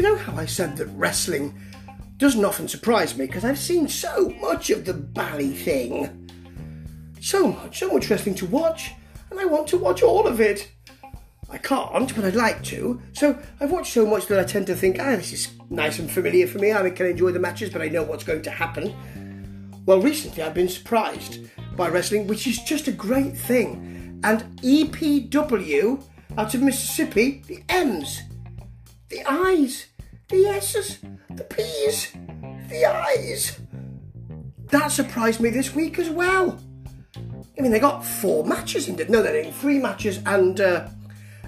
you know how I said that wrestling doesn't often surprise me because I've seen so much of the bally thing. So much, so much wrestling to watch, and I want to watch all of it. I can't, but I'd like to. So I've watched so much that I tend to think, ah, this is nice and familiar for me. I can enjoy the matches, but I know what's going to happen. Well, recently I've been surprised by wrestling, which is just a great thing. And EPW out of Mississippi, the M's, the I's, the S's, the P's, the I's. That surprised me this week as well. I mean, they got four matches in, it. no, they didn't, three matches and uh,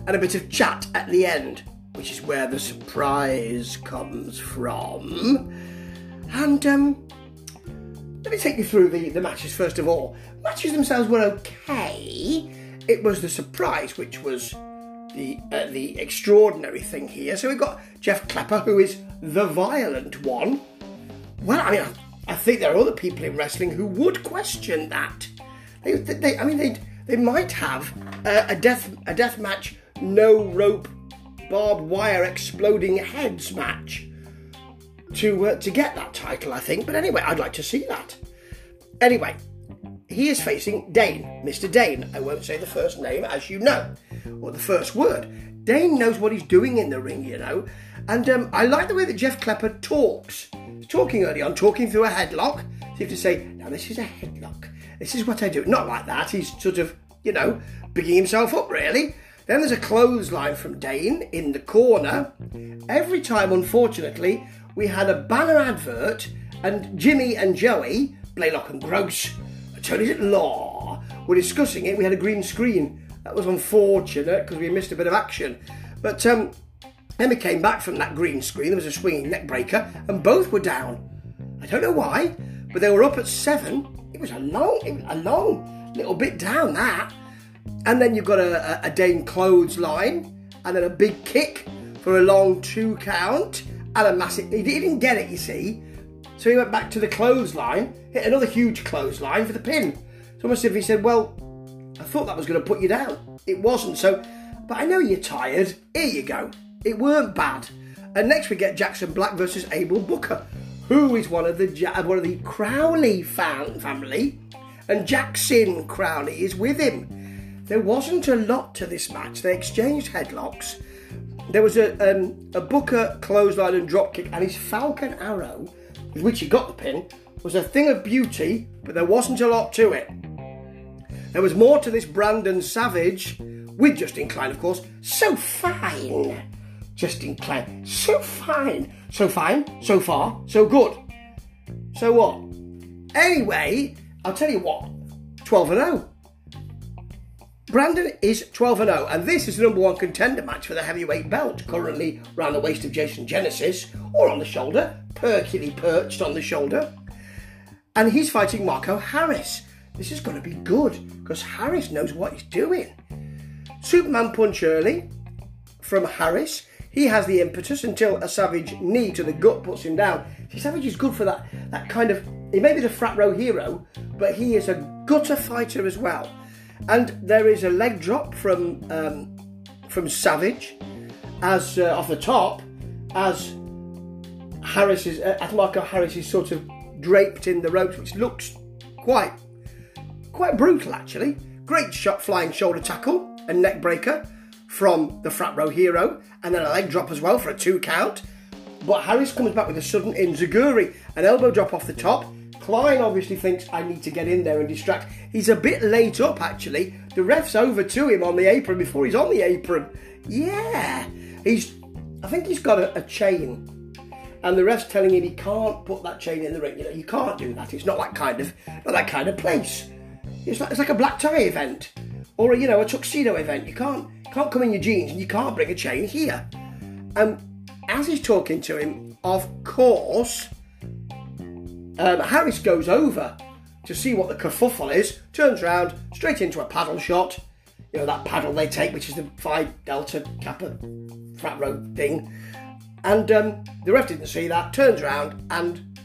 and a bit of chat at the end, which is where the surprise comes from. And um, let me take you through the, the matches first of all. Matches themselves were okay. It was the surprise, which was the uh, the extraordinary thing here. So we've got Jeff Clapper, who is the violent one. Well, I mean, I, I think there are other people in wrestling who would question that. They, they I mean, they they might have a death a death match, no rope, barbed wire, exploding heads match to uh, to get that title. I think, but anyway, I'd like to see that. Anyway, he is facing Dane, Mr. Dane. I won't say the first name, as you know, or the first word. Dane knows what he's doing in the ring, you know, and um, I like the way that Jeff Clapper talks. Talking early on, talking through a headlock. So you have to say, now this is a headlock. This is what I do. Not like that. He's sort of, you know, bigging himself up, really. Then there's a clothesline from Dane in the corner. Every time, unfortunately, we had a banner advert, and Jimmy and Joey, Blaylock and Gross, attorneys at law, were discussing it. We had a green screen. That was unfortunate because we missed a bit of action. But um, then we came back from that green screen. There was a swinging neck breaker, and both were down. I don't know why, but they were up at seven. It was a long, a long little bit down that. And then you've got a, a, a Dane and then a big kick for a long two count, and a massive. He didn't get it, you see. So he went back to the clothesline, hit another huge clothesline for the pin. It's almost as if he said, Well, I thought that was going to put you down. It wasn't, so, but I know you're tired. Here you go. It weren't bad. And next we get Jackson Black versus Abel Booker, who is one of the one of the Crowley fan family, and Jackson Crowley is with him. There wasn't a lot to this match. They exchanged headlocks. There was a um, a Booker clothesline and dropkick, and his Falcon Arrow with which he got the pin, was a thing of beauty, but there wasn't a lot to it. There was more to this Brandon Savage, with Justin Klein, of course, so fine. Justin Klein, so fine. So fine, so far, so good. So what? Anyway, I'll tell you what 12 and 0. Brandon is 12 and 0, and this is the number one contender match for the heavyweight belt, currently round the waist of Jason Genesis, or on the shoulder, perkily perched on the shoulder. And he's fighting Marco Harris. This is going to be good because Harris knows what he's doing. Superman punch early from Harris. He has the impetus until a savage knee to the gut puts him down. See, Savage is good for that, that kind of. He may be the frat row hero, but he is a gutter fighter as well. And there is a leg drop from um, from Savage as uh, off the top as Harris is uh, as Marco Harris is sort of draped in the ropes, which looks quite quite brutal actually. Great shot, flying shoulder tackle and neck breaker from the frat row hero, and then a leg drop as well for a two count. But Harris comes back with a sudden enziguri, an elbow drop off the top, Klein obviously thinks I need to get in there and distract. He's a bit late up actually. The ref's over to him on the apron before he's on the apron. Yeah, he's. I think he's got a, a chain, and the ref's telling him he can't put that chain in the ring. You know, you can't do that. It's not that kind of not that kind of place. It's like it's like a black tie event or a, you know a tuxedo event. You can't can't come in your jeans and you can't bring a chain here. And as he's talking to him, of course um, Harris goes over to see what the kerfuffle is, turns around, straight into a paddle shot. You know, that paddle they take, which is the Phi Delta Kappa frat row thing. And um, the ref didn't see that, turns around and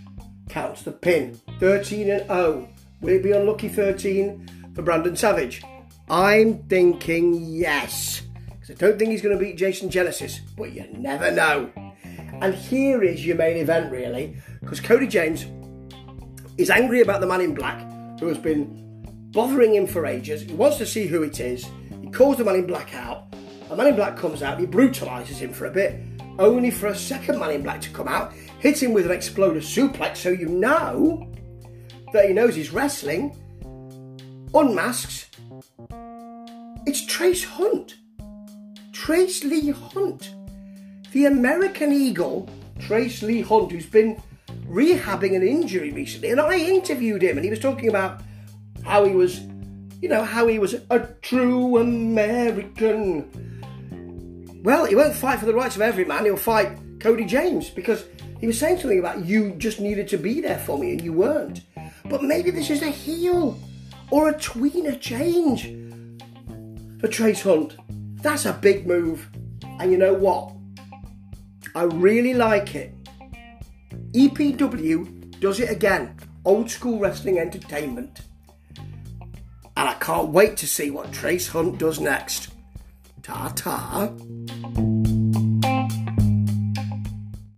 counts the pin. 13 and 0. Will it be unlucky 13 for Brandon Savage? I'm thinking yes. Because I don't think he's going to beat Jason Genesis, but you never know. And here is your main event, really, because Cody James is angry about the man in black who has been bothering him for ages. He wants to see who it is. He calls the man in black out. The man in black comes out, he brutalises him for a bit, only for a second man in black to come out, hit him with an exploder suplex so you know that he knows he's wrestling, unmasks. It's Trace Hunt. Trace Lee Hunt. The American Eagle, Trace Lee Hunt, who's been rehabbing an injury recently, and I interviewed him and he was talking about how he was, you know, how he was a true American. Well, he won't fight for the rights of every man, he'll fight Cody James because he was saying something about you just needed to be there for me and you weren't. But maybe this is a heel or a tweener change for Trace Hunt. That's a big move. And you know what? I really like it. EPW does it again. Old school wrestling entertainment. And I can't wait to see what Trace Hunt does next. Ta ta.